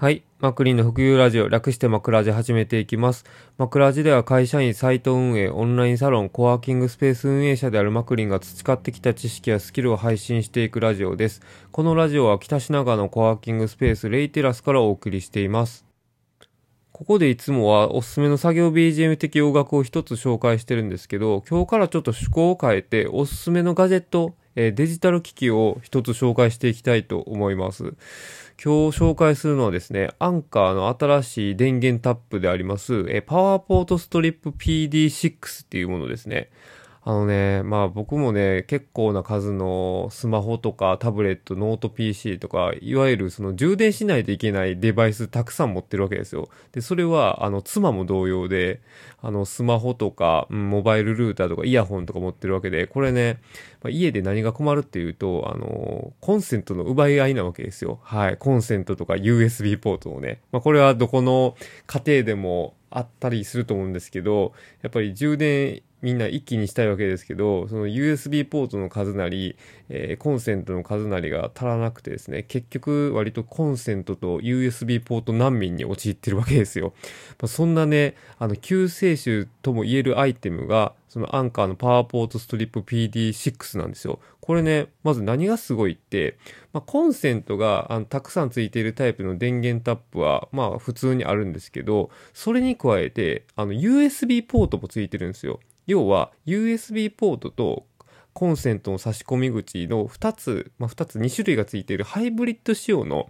はい。マクリンの副業ラジオ、略してマクラジ始めていきます。マクラジでは会社員、サイト運営、オンラインサロン、コワーキングスペース運営者であるマクリンが培ってきた知識やスキルを配信していくラジオです。このラジオは北品川のコワーキングスペース、レイテラスからお送りしています。ここでいつもはおすすめの作業 BGM 的音楽を一つ紹介してるんですけど、今日からちょっと趣向を変えて、おすすめのガジェット、えデジタル機器を一つ紹介していきたいと思います。今日紹介するのはですね、 Anker の新しい電源タップであります、えパワーポートストリップ PD6 っていうものですね。あのね、まあ僕もね、結構な数のスマホとかタブレット、ノート PC とか、いわゆるその充電しないといけないデバイスたくさん持ってるわけですよ。で、それは、あの、妻も同様で、あの、スマホとか、モバイルルーターとかイヤホンとか持ってるわけで、これね、まあ、家で何が困るっていうと、あの、コンセントの奪い合いなわけですよ。はい。コンセントとか USB ポートのね。まあ、これはどこの家庭でもあったりすると思うんですけど、やっぱり充電みんな一気にしたいわけですけど、その USB ポートの数なり、えーコンセントの数なりが足らなくてですね、結局割とコンセントと USB ポート難民に陥ってるわけですよ。まあ、そんなね、あの、救世主とも言えるアイテムが、そのアンカーのパワーポートストリップ PD6 なんですよ。これね、まず何がすごいって、まあ、コンセントがあのたくさんついているタイプの電源タップは、まあ普通にあるんですけど、それに加えて、あの USB ポートもついてるんですよ。要は USB ポートとコンセントの差し込み口の2つ、まあ、2つ2種類がついているハイブリッド仕様の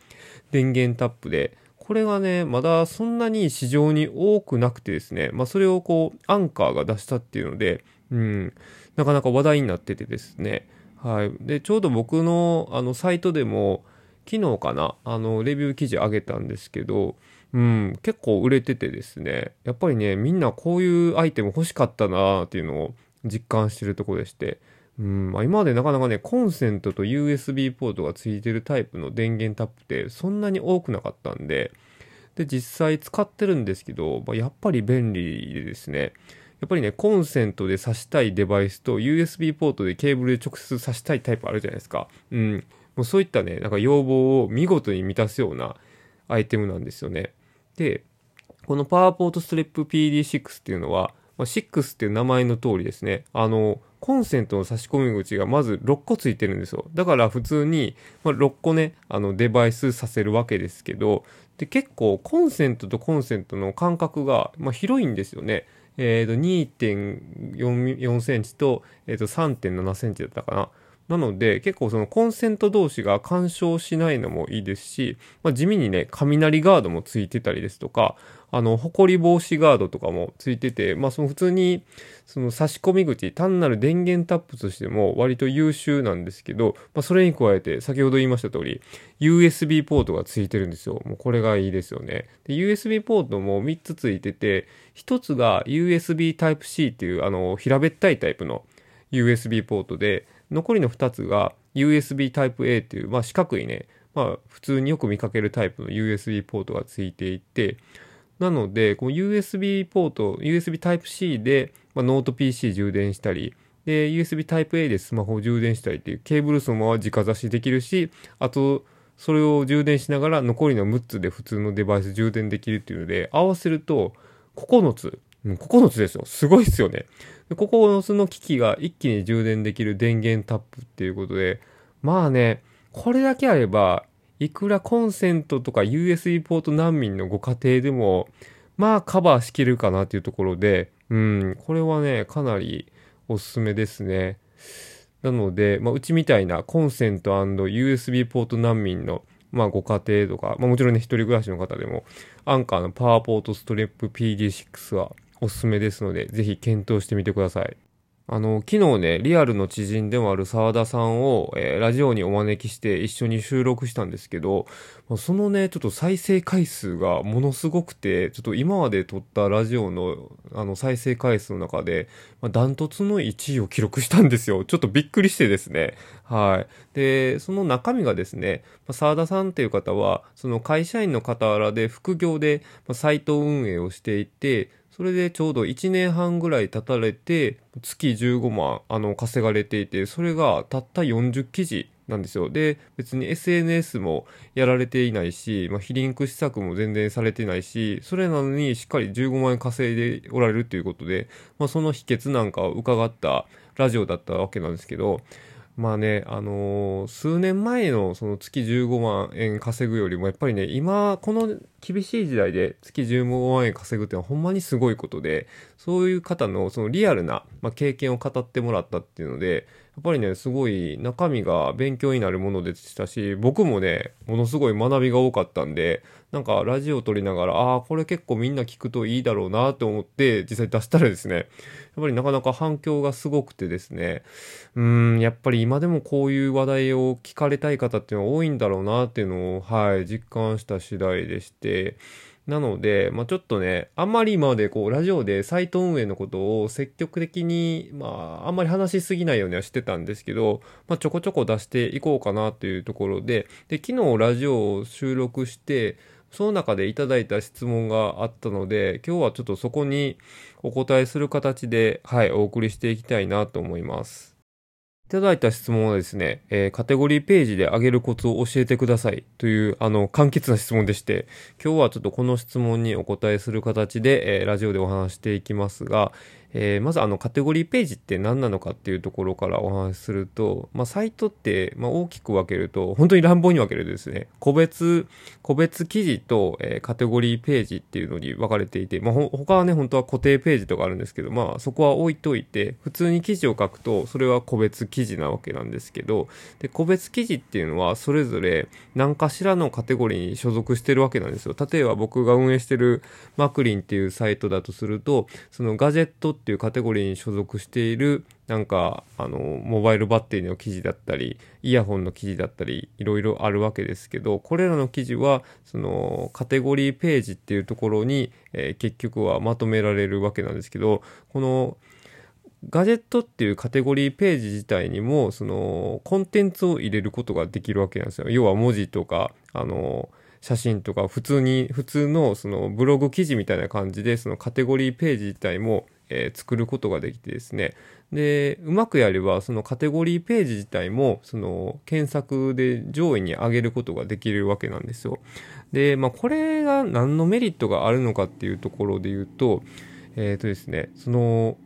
電源タップで、これがね、まだそんなに市場に多くなくてですね、まあそれをこう、アンカーが出したっていうので、うん、なかなか話題になっててですね、はい。で、ちょうど僕のあのサイトでも、昨日かな、あの、レビュー記事上げたんですけど、うん、結構売れててですね、やっぱりね、みんなこういうアイテム欲しかったなっていうのを実感してるとこでして、うん、まあ、今までなかなかね、コンセントと USB ポートがついてるタイプの電源タップってそんなに多くなかったんで、で、実際使ってるんですけど、まあ、やっぱり便利でですね、やっぱりね、コンセントで挿したいデバイスと USB ポートでケーブルで直接挿したいタイプあるじゃないですか。うん。もうそういったね、なんか要望を見事に満たすようなアイテムなんですよね。で、このパワーポートストリップ PD6 っていうのは、まあ、6っていう名前の通りですね、あの、コンセントの差し込み口がまず6個ついてるんですよ。だから普通に、まあ、6個ね、あのデバイスさせるわけですけど、で、結構コンセントとコンセントの間隔が、まあ、広いんですよね。えっ、と、2.4センチと、えっ、と、3.7センチだったかな。なので、結構そのコンセント同士が干渉しないのもいいですし、まあ、地味にね、雷ガードもついてたりですとか、あの、埃防止ガードとかもついてて、まあ、その普通に、その差し込み口、単なる電源タップとしても割と優秀なんですけど、まあ、それに加えて、先ほど言いました通り、USB ポートがついてるんですよ。もうこれがいいですよね。で、USB ポートも3つついてて、1つが USB Type-C っていう、あの、平べったいタイプの USB ポートで、残りの2つが USB Type-A っていう、まあ、四角いね、まあ、普通によく見かけるタイプの USB ポートがついていて、なので、この USB ポート、USB Type-C で、まあ、ノート PC 充電したり、で、USB Type-A でスマホを充電したりっていうケーブルそのまま直差しできるし、あと、それを充電しながら残りの6つで普通のデバイス充電できるっていうので、合わせると9つ。う、9つですよ。すごいですよね。で9つの機器が一気に充電できる電源タップっていうことで、まあね、これだけあれば、いくらコンセントとか USB ポート難民のご家庭でも、まあカバーしきるかなっていうところで、うん、これはね、かなりおすすめですね。なので、まあ、うちみたいなコンセント &USB ポート難民の、まあ、ご家庭とか、まあ、もちろんね、一人暮らしの方でも、アンカーのパワーポートストリップ PD6 はおすすめですので、ぜひ検討してみてください。あの、昨日ね、リアルの知人でもある沢田さんを、えーラジオにお招きして一緒に収録したんですけど、そのね、ちょっと再生回数がものすごくて、ちょっと今まで撮ったラジオのあの再生回数の中で、まあ、ダントツの1位を記録したんですよ。ちょっとびっくりしてですね。はい。で、その中身がですね、まあ沢田さんっていう方は、その会社員の傍らで副業で、まあサイト運営をしていて、それでちょうど1年半ぐらい経たれて、月15万、あの、稼がれていて、それがたった40記事なんですよ。で、別に SNS もやられていないし、まあ、非リンク施策も全然されてないし、それなのにしっかり15万円稼いでおられるということで、まあ、その秘訣なんかを伺ったラジオだったわけなんですけど、まあね、あのー、数年前のその月15万円稼ぐよりも、やっぱりね、今、この厳しい時代で月15万円稼ぐってのはほんまにすごいことで、そういう方のそのリアルな、まあ、経験を語ってもらったっていうので、やっぱりね、すごい中身が勉強になるものでしたし、僕もね、ものすごい学びが多かったんで、なんかラジオ撮りながら、ああ、これ結構みんな聞くといいだろうなと思って実際出したらですね、やっぱりなかなか反響がすごくてですね、うん、やっぱり今でもこういう話題を聞かれたい方っていうのは多いんだろうなっていうのを、はい、実感した次第でして、なので、まあ、ちょっとね、あんまり今までこう、ラジオでサイト運営のことを積極的に、まあ、あんまり話しすぎないようにはしてたんですけど、まあ、ちょこちょこ出していこうかなというところで、で、昨日ラジオを収録して、その中でいただいた質問があったので、今日はちょっとそこにお答えする形で、はい、お送りしていきたいなと思います。いただいた質問はですね、えー、カテゴリーページで上げるコツを教えてください。という、あの、簡潔な質問でして、今日はちょっとこの質問にお答えする形で、えー、ラジオでお話していきますが、えー、まずあのカテゴリーページって何なのかっていうところからお話しすると、まあ、サイトって、まあ、大きく分けると、本当に乱暴に分けるとですね、個別、個別記事と、えー、カテゴリーページっていうのに分かれていて、まあ、他はね、本当は固定ページとかあるんですけど、まあ、そこは置いといて、普通に記事を書くと、それは個別記事なわけなんですけど、で、個別記事っていうのは、それぞれ何かしらのカテゴリーに所属してるわけなんですよ。例えば僕が運営してるマクリンっていうサイトだとすると、そのガジェットっていうカテゴリーに所属しているなんかあのモバイルバッテリーの記事だったりイヤホンの記事だったりいろいろあるわけですけどこれらの記事はそのカテゴリーページっていうところに、えー、結局はまとめられるわけなんですけどこのガジェットっていうカテゴリーページ自体にもそのコンテンツを入れることができるわけなんですよ。要は文字とかあの写真とか普通に普通のそのブログ記事みたいな感じでそのカテゴリーページ自体もえ、作ることができてですね。で、うまくやれば、そのカテゴリーページ自体も、その検索で上位に上げることができるわけなんですよ。で、まあ、これが何のメリットがあるのかっていうところで言うと、えっ、ー、とですね、その、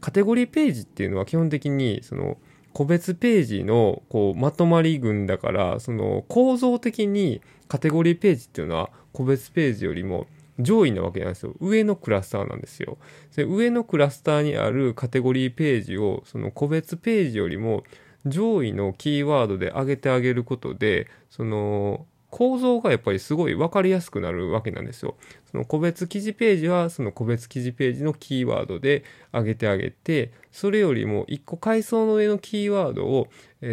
カテゴリーページっていうのは基本的に、その、個別ページのこうまとまり群だからその構造的にカテゴリーページっていうのは個別ページよりも上位なわけなんですよ。上のクラスターなんですよ。上のクラスターにあるカテゴリーページをその個別ページよりも上位のキーワードで上げてあげることでその構造がやっぱりすごい分かりやすくなるわけなんですよ。その個別記事ページはその個別記事ページのキーワードで上げてあげて、それよりも一個階層の上のキーワードを、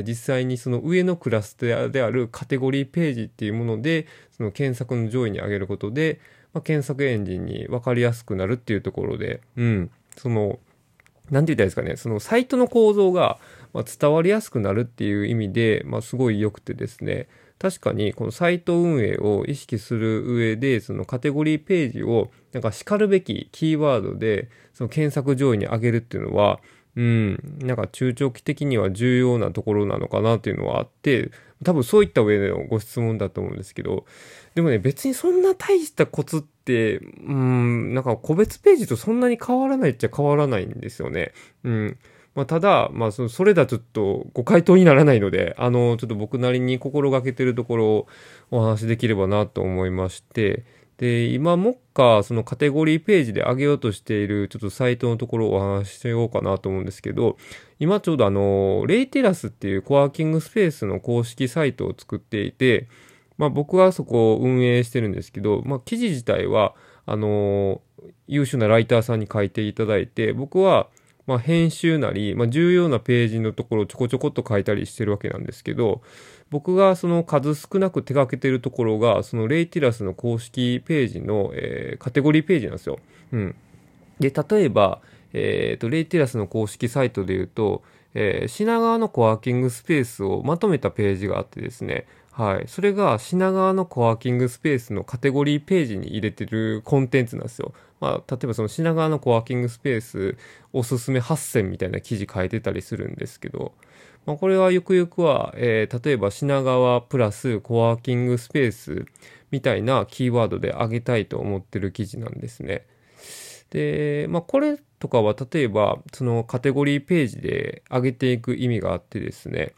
実際にその上のクラスターであるカテゴリーページっていうもので、その検索の上位に上げることで、まあ、検索エンジンに分かりやすくなるっていうところで、うん、その、なんて言ったらいいですかね、そのサイトの構造がま伝わりやすくなるっていう意味で、まあ、すごい良くてですね、確かにこのサイト運営を意識する上で、そのカテゴリーページをなんか叱るべきキーワードで、その検索上位に上げるっていうのは、うん、なんか中長期的には重要なところなのかなっていうのはあって、多分そういった上でのご質問だと思うんですけど、でもね、別にそんな大したコツって、うん、なんか個別ページとそんなに変わらないっちゃ変わらないんですよね。うん。まあ、ただ、まあそ、それだちょっとご回答にならないので、あの、ちょっと僕なりに心がけてるところをお話しできればなと思いまして、で、今、もっか、そのカテゴリーページで上げようとしている、ちょっとサイトのところをお話ししようかなと思うんですけど、今ちょうどあの、レイテラスっていうコワーキングスペースの公式サイトを作っていて、まあ僕はそこを運営してるんですけど、まあ記事自体は、あの、優秀なライターさんに書いていただいて、僕は、まあ、編集なり、まあ、重要なページのところをちょこちょこっと書いたりしてるわけなんですけど、僕がその数少なく手掛けてるところが、そのレイティラスの公式ページの、えー、カテゴリーページなんですよ。うん。で、例えば、えっ、ー、と、レイティラスの公式サイトで言うと、えー、品川のコワーキングスペースをまとめたページがあってですね、はい。それが品川のコワーキングスペースのカテゴリーページに入れてるコンテンツなんですよ。まあ、例えばその品川のコワーキングスペースおすすめ8選みたいな記事書いてたりするんですけど、まあ、これはゆくゆくは、えー、例えば品川プラスコワーキングスペースみたいなキーワードで上げたいと思ってる記事なんですね。で、まあ、これとかは例えばそのカテゴリーページで上げていく意味があってですね、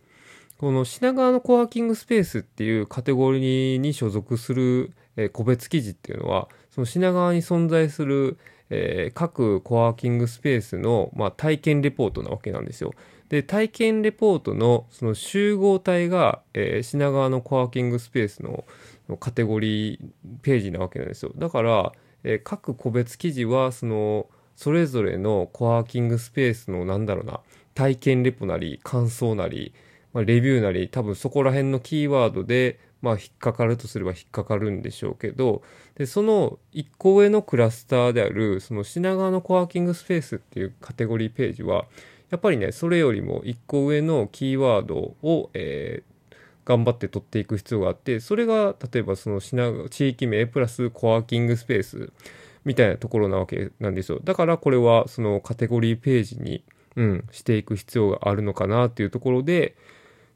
この品川のコワーキングスペースっていうカテゴリーに所属する、え個別記事っていうのは、その品川に存在する、え、各コワーキングスペースの、ま、体験レポートなわけなんですよ。で、体験レポートのその集合体が、え、品川のコワーキングスペースのカテゴリーページなわけなんですよ。だから、え、各個別記事は、その、それぞれのコワーキングスペースのなんだろうな、体験レポなり、感想なり、まあ、レビューなり、多分そこら辺のキーワードで、まあ、引っかかるとすれば引っかかるんでしょうけど、で、その1個上のクラスターである、その品川のコワーキングスペースっていうカテゴリーページは、やっぱりね、それよりも1個上のキーワードを、えー、頑張って取っていく必要があって、それが、例えばその品、地域名プラスコワーキングスペースみたいなところなわけなんですよ。だからこれはそのカテゴリーページに、うん、していく必要があるのかなっていうところで、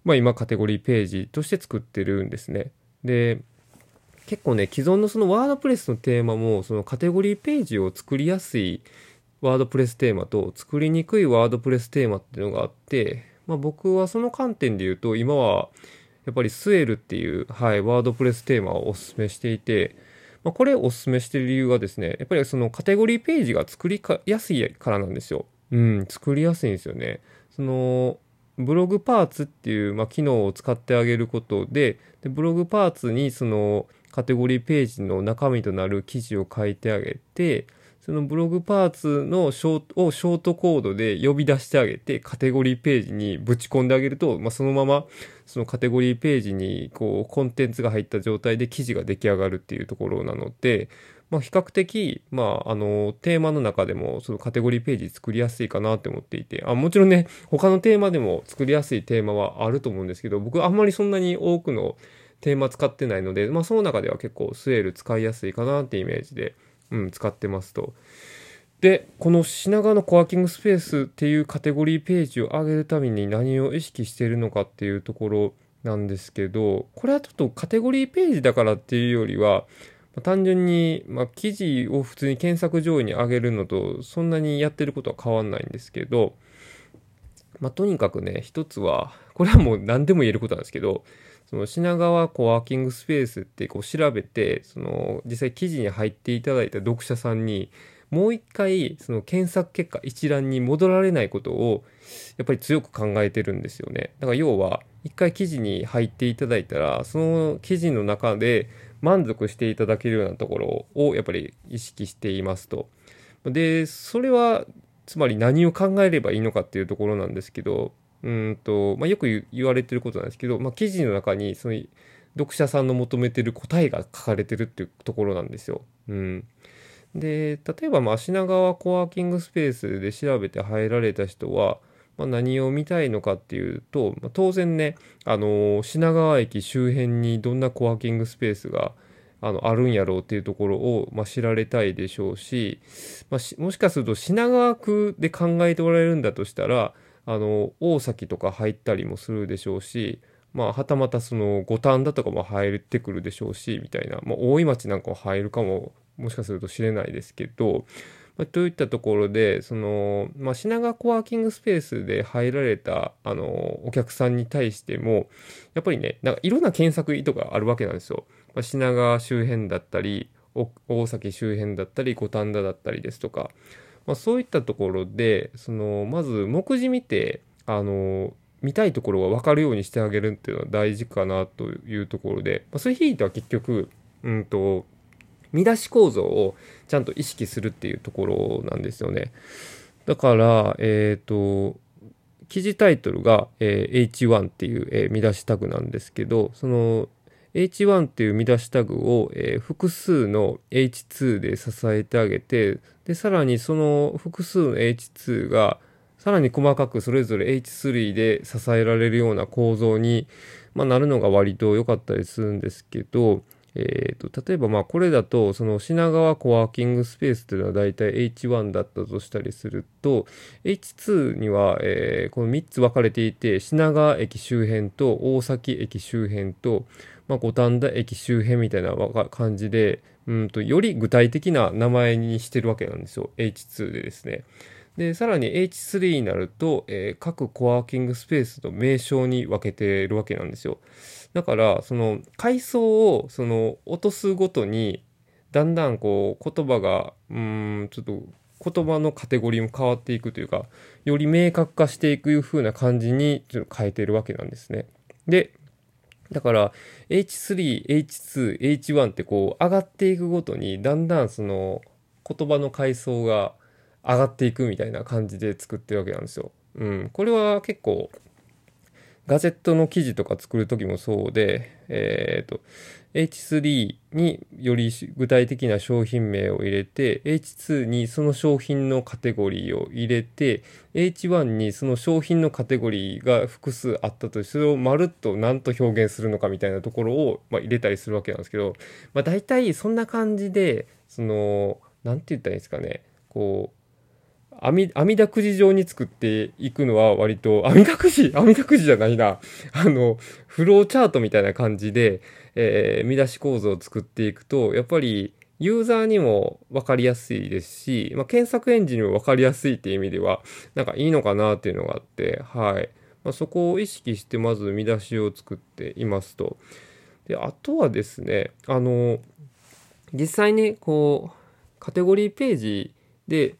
まあ、今カテゴリーページとして作ってるんですね。で、結構ね、既存のそのワードプレスのテーマも、そのカテゴリーページを作りやすいワードプレステーマと作りにくいワードプレステーマっていうのがあって、まあ、僕はその観点で言うと、今はやっぱりスエルっていう、はい、ワードプレステーマをお勧めしていて、まあ、これをお勧めしてる理由はですね、やっぱりそのカテゴリーページが作りやすいからなんですよ。うん、作りやすいんですよね。その、ブログパーツっていう、まあ、機能を使ってあげることででブログパーツにそのカテゴリーページの中身となる記事を書いてあげてそのブログパーツのショーをショートコードで呼び出してあげてカテゴリーページにぶち込んであげると、まあ、そのままそのカテゴリーページにこうコンテンツが入った状態で記事が出来上がるっていうところなので、まあ、比較的、まあ、あの、テーマの中でも、そのカテゴリーページ作りやすいかなって思っていて、あ、もちろんね、他のテーマでも作りやすいテーマはあると思うんですけど、僕あんまりそんなに多くのテーマ使ってないので、まあ、その中では結構スエール使いやすいかなってイメージで、うん、使ってますと。で、この品川のコワーキングスペースっていうカテゴリーページを上げるために何を意識しているのかっていうところなんですけど、これはちょっとカテゴリーページだからっていうよりは、単純に、まあ、記事を普通に検索上位に上げるのとそんなにやってることは変わんないんですけど、まあ、とにかくね一つはこれはもう何でも言えることなんですけどその品川コワーキングスペースってこう調べてその実際記事に入っていただいた読者さんにもう一回その検索結果一覧に戻られないことをやっぱり強く考えてるんですよね。だから要は一回記事に入っていただいたらその記事の中で満足していただけるようなところをやっぱり意識していますと。で、それはつまり何を考えればいいのかっていうところなんですけど、うんと、まあ、よく言われてることなんですけど、まあ、記事の中にその読者さんの求めてる答えが書かれてるっていうところなんですよ。うん。で、例えば、まあ、品川コワーキングスペースで調べて入られた人は、まあ、何を見たいのかっていうと、まあ、当然ね、あのー、品川駅周辺にどんなコワーキングスペースがあのあるんやろうっていうところを、まあ、知られたいでしょうし,、まあ、しもしかすると品川区で考えておられるんだとしたらあの大崎とか入ったりもするでしょうし、まあ、はたまたその五反田とかも入ってくるでしょうしみたいな、まあ、大井町なんかも入るかももしかすると知れないですけど、まあ、といったところで、その、まあ、品川コワーキングスペースで入られた、あの、お客さんに対しても、やっぱりね、なんかいろんな検索意図があるわけなんですよ。まあ、品川周辺だったり、大崎周辺だったり、五反田だったりですとか、まあ、そういったところで、その、まず目次見て、あの、見たいところが分かるようにしてあげるっていうのは大事かなというところで、まあ、そういうひいては結局、うんと、見出し構造をちゃんと意識するっていうところなんですよね。だから、えっ、ー、と、記事タイトルが、えー、H1 っていう、えー、見出しタグなんですけど、その H1 っていう見出しタグを、えー、複数の H2 で支えてあげて、で、さらにその複数の H2 が、さらに細かくそれぞれ H3 で支えられるような構造に、まあ、なるのが割と良かったりするんですけど、えーと、例えばまあこれだとその品川コワーキングスペースというのはだいたい H1 だったとしたりすると H2 には、え、この3つ分かれていて品川駅周辺と大崎駅周辺と、五反田駅周辺みたいな感じでうんとより具体的な名前にしてるわけなんですよ H2 でですね。で、さらに H3 になると、え、各コワーキングスペースの名称に分けてるわけなんですよ。だから、その階層をその落とすごとに、だんだんこう言葉が、うん、ちょっと言葉のカテゴリーも変わっていくというか、より明確化していくいう風な感じにちょっと変えてるわけなんですね。で、だから H3、H2、H1 ってこう上がっていくごとにだんだんその言葉の階層が上がっていくみたいな感じで作ってるわけなんですよ。うん。これは結構ガジェットの記事とか作る時もそうで、えっ、ー、と、H3 により具体的な商品名を入れて、H2 にその商品のカテゴリーを入れて、H1 にその商品のカテゴリーが複数あったとして、それをまるっと何と表現するのかみたいなところを、まあ、入れたりするわけなんですけど、まあ、大体そんな感じで、その、なんて言ったらいいんですかね、こう、網、網だくじ状に作っていくのは割と、網だくじ網だくじじゃないな。あの、フローチャートみたいな感じで、えー、見出し構造を作っていくと、やっぱりユーザーにも分かりやすいですし、まあ、検索エンジンにも分かりやすいっていう意味では、なんかいいのかなっていうのがあって、はい。まあ、そこを意識してまず見出しを作っていますと。で、あとはですね、あの、実際にこう、カテゴリーページで、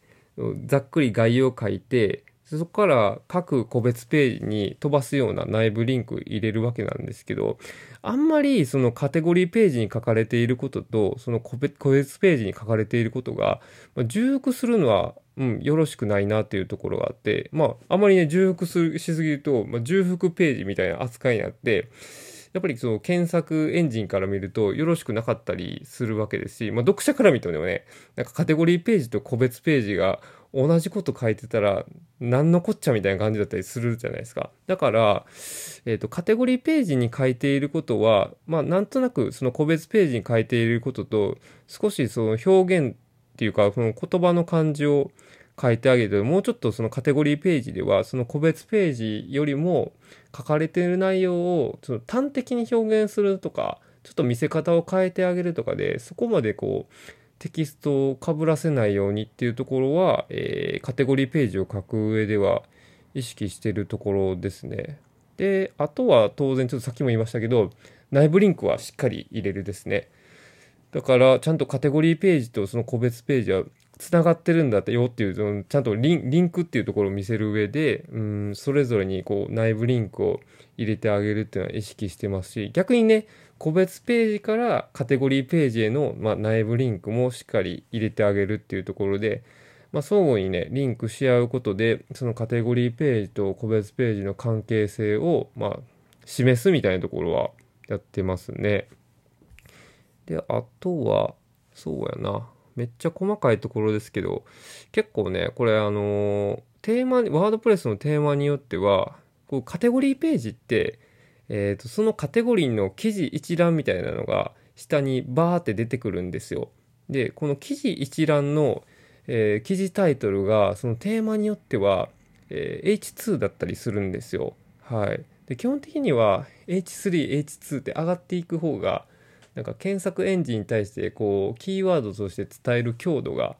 ざっくり概要を書いてそこから各個別ページに飛ばすような内部リンク入れるわけなんですけどあんまりそのカテゴリーページに書かれていることとその個別ページに書かれていることが、重複するのは、うん、よろしくないなっていうところがあってまああまりね重複しすぎると、まあ、重複ページみたいな扱いになってやっぱりその検索エンジンから見るとよろしくなかったりするわけですし、まあ、読者から見てもね、なんかカテゴリーページと個別ページが同じこと書いてたら何のこっちゃみたいな感じだったりするじゃないですか。だから、えっ、ー、と、カテゴリーページに書いていることは、まあ、なんとなくその個別ページに書いていることと、少しその表現っていうか、その言葉の感じを書いてあげて、もうちょっとそのカテゴリーページでは、その個別ページよりも書かれている内容をその端的に表現するとか、ちょっと見せ方を変えてあげるとかで、そこまでこう、テキストをかぶらせないようにっていうところは、えー、カテゴリーページを書く上では意識してるところですね。で、あとは当然ちょっとさっきも言いましたけど、内部リンクはしっかり入れるですね。だから、ちゃんとカテゴリーページとその個別ページはつながってるんだってよっていう、ちゃんとリンリンクっていうところを見せる上で、うん、それぞれにこう内部リンクを入れてあげるっていうのは意識してますし、逆にね、個別ページからカテゴリーページへの、まあ、内部リンクもしっかり入れてあげるっていうところで、まあ、相互にね、リンクし合うことで、そのカテゴリーページと個別ページの関係性を、まあ、示すみたいなところはやってますね。で、あとは、そうやな。めっちゃ細かいところですけど、結構ね、これあのテーマ、ワードプレスのテーマによっては、こうカテゴリーページって、えーと、そのカテゴリーの記事一覧みたいなのが下にバーって出てくるんですよ。でこの記事一覧の、えー、記事タイトルがそのテーマによっては、えー、H2 だったりするんですよ。はい、で基本的には H3、H2 って上がっていく方がなんか検索エンジンに対してこうキーワードとして伝える強度が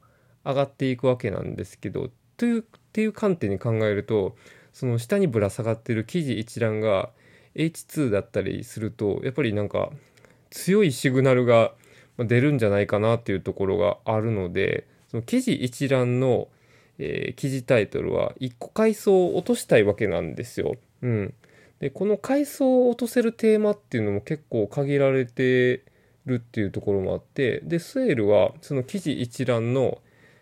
上がっていくわけなんですけどというっていう観点に考えるとその下にぶら下がってる記事一覧が H2 だったりするとやっぱりなんか強いシグナルが出るんじゃないかなっていうところがあるのでその記事一覧の、えー、記事タイトルは1個階層を落としたいわけなんですよ。うん、でこの階層を落とせるテーマっていうのも結構限られてるっていうところもあってでスエルはその記事一覧の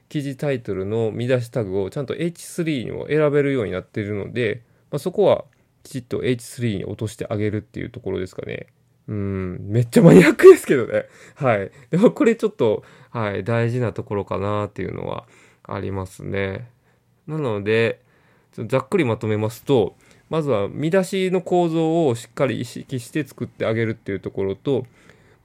記事タイトルの見出しタグをちゃんと H3 にも選べるようになっているので、まあ、そこはきちっと H3 に落としてあげるっていうところですかね。うん、めっちゃマニアックですけどね。はい。でもこれちょっと、はい、大事なところかなっていうのはありますね。なので、ざっくりまとめますと、まずは見出しの構造をしっかり意識して作ってあげるっていうところと、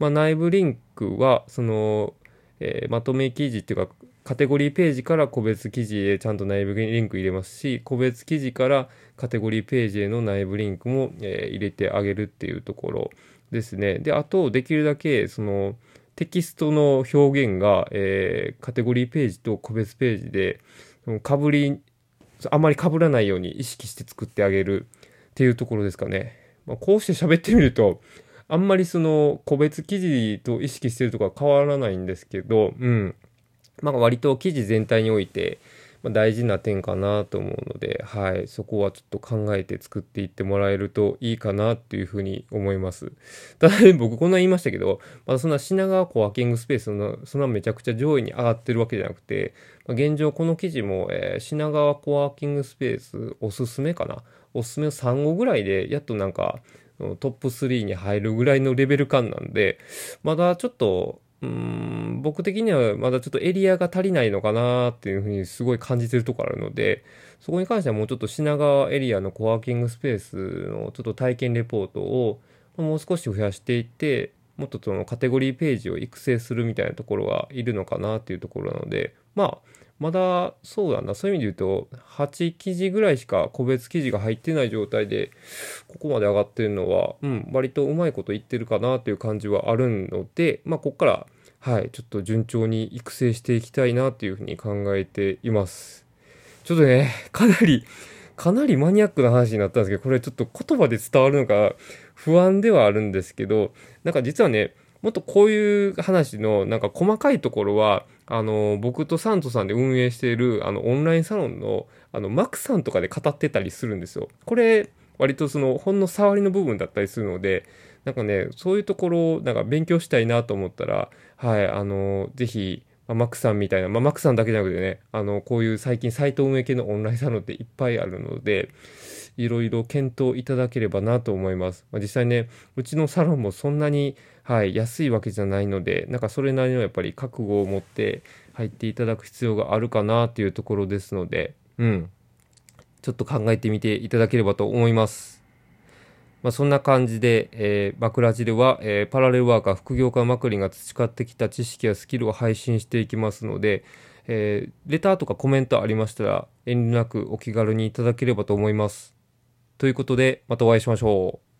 まあ、内部リンクは、その、えー、まとめ記事っていうか、カテゴリーページから個別記事へちゃんと内部リンク入れますし、個別記事からカテゴリーページへの内部リンクも、えー、入れてあげるっていうところですね。で、あと、できるだけ、その、テキストの表現が、えー、カテゴリーページと個別ページで、かぶり、あまりかぶらないように意識して作ってあげるっていうところですかね。まあ、こうして喋ってみると、あんまりその個別記事と意識してるとか変わらないんですけど、うん。まあ割と記事全体において、まあ、大事な点かなと思うので、はい、そこはちょっと考えて作っていってもらえるといいかなっていうふうに思います。ただね、僕こんな言いましたけど、まだそんな品川コワーキングスペースの、そんなめちゃくちゃ上位に上がってるわけじゃなくて、まあ、現状この記事も、えー、品川コワーキングスペースおすすめかな？おすすめ3号ぐらいで、やっとなんか、トップ3に入るぐらいのレベル感なんで、まだちょっと、うん、僕的にはまだちょっとエリアが足りないのかなっていうふうにすごい感じてるところあるので、そこに関してはもうちょっと品川エリアのコワーキングスペースのちょっと体験レポートをもう少し増やしていって、もっとそのカテゴリーページを育成するみたいなところはいるのかなっていうところなので、まあ、まだそうだな、そういう意味で言うと、8記事ぐらいしか個別記事が入ってない状態で、ここまで上がってるのは、うん、割とうまいこと言ってるかなっていう感じはあるので、まあ、ここから、はい、ちょっと順調に育成していきたいなっていうふうに考えています。ちょっとね、かなり、かなりマニアックな話になったんですけど、これちょっと言葉で伝わるのか不安ではあるんですけど、なんか実はね、もっとこういう話のなんか細かいところは、あの、僕とサントさんで運営しているあのオンラインサロンのあのマックさんとかで語ってたりするんですよ。これ、割とそのほんの触りの部分だったりするので、なんかね、そういうところをなんか勉強したいなと思ったら、はい、あの、ぜひ、ま、マックさんみたいな、まあ、マックさんだけじゃなくてね、あの、こういう最近サイト運営系のオンラインサロンっていっぱいあるので、いろいろ検討いただければなと思います。まあ、実際ね、うちのサロンもそんなに、はい、安いわけじゃないので、なんかそれなりのやっぱり覚悟を持って入っていただく必要があるかなっていうところですので、うん。ちょっと考えてみていただければと思います。まあ、そんな感じで、えー、バクラジでは、えー、パラレルワーカー、副業家マクリンが培ってきた知識やスキルを配信していきますので、えー、レターとかコメントありましたら、遠慮なくお気軽にいただければと思います。ということで、またお会いしましょう。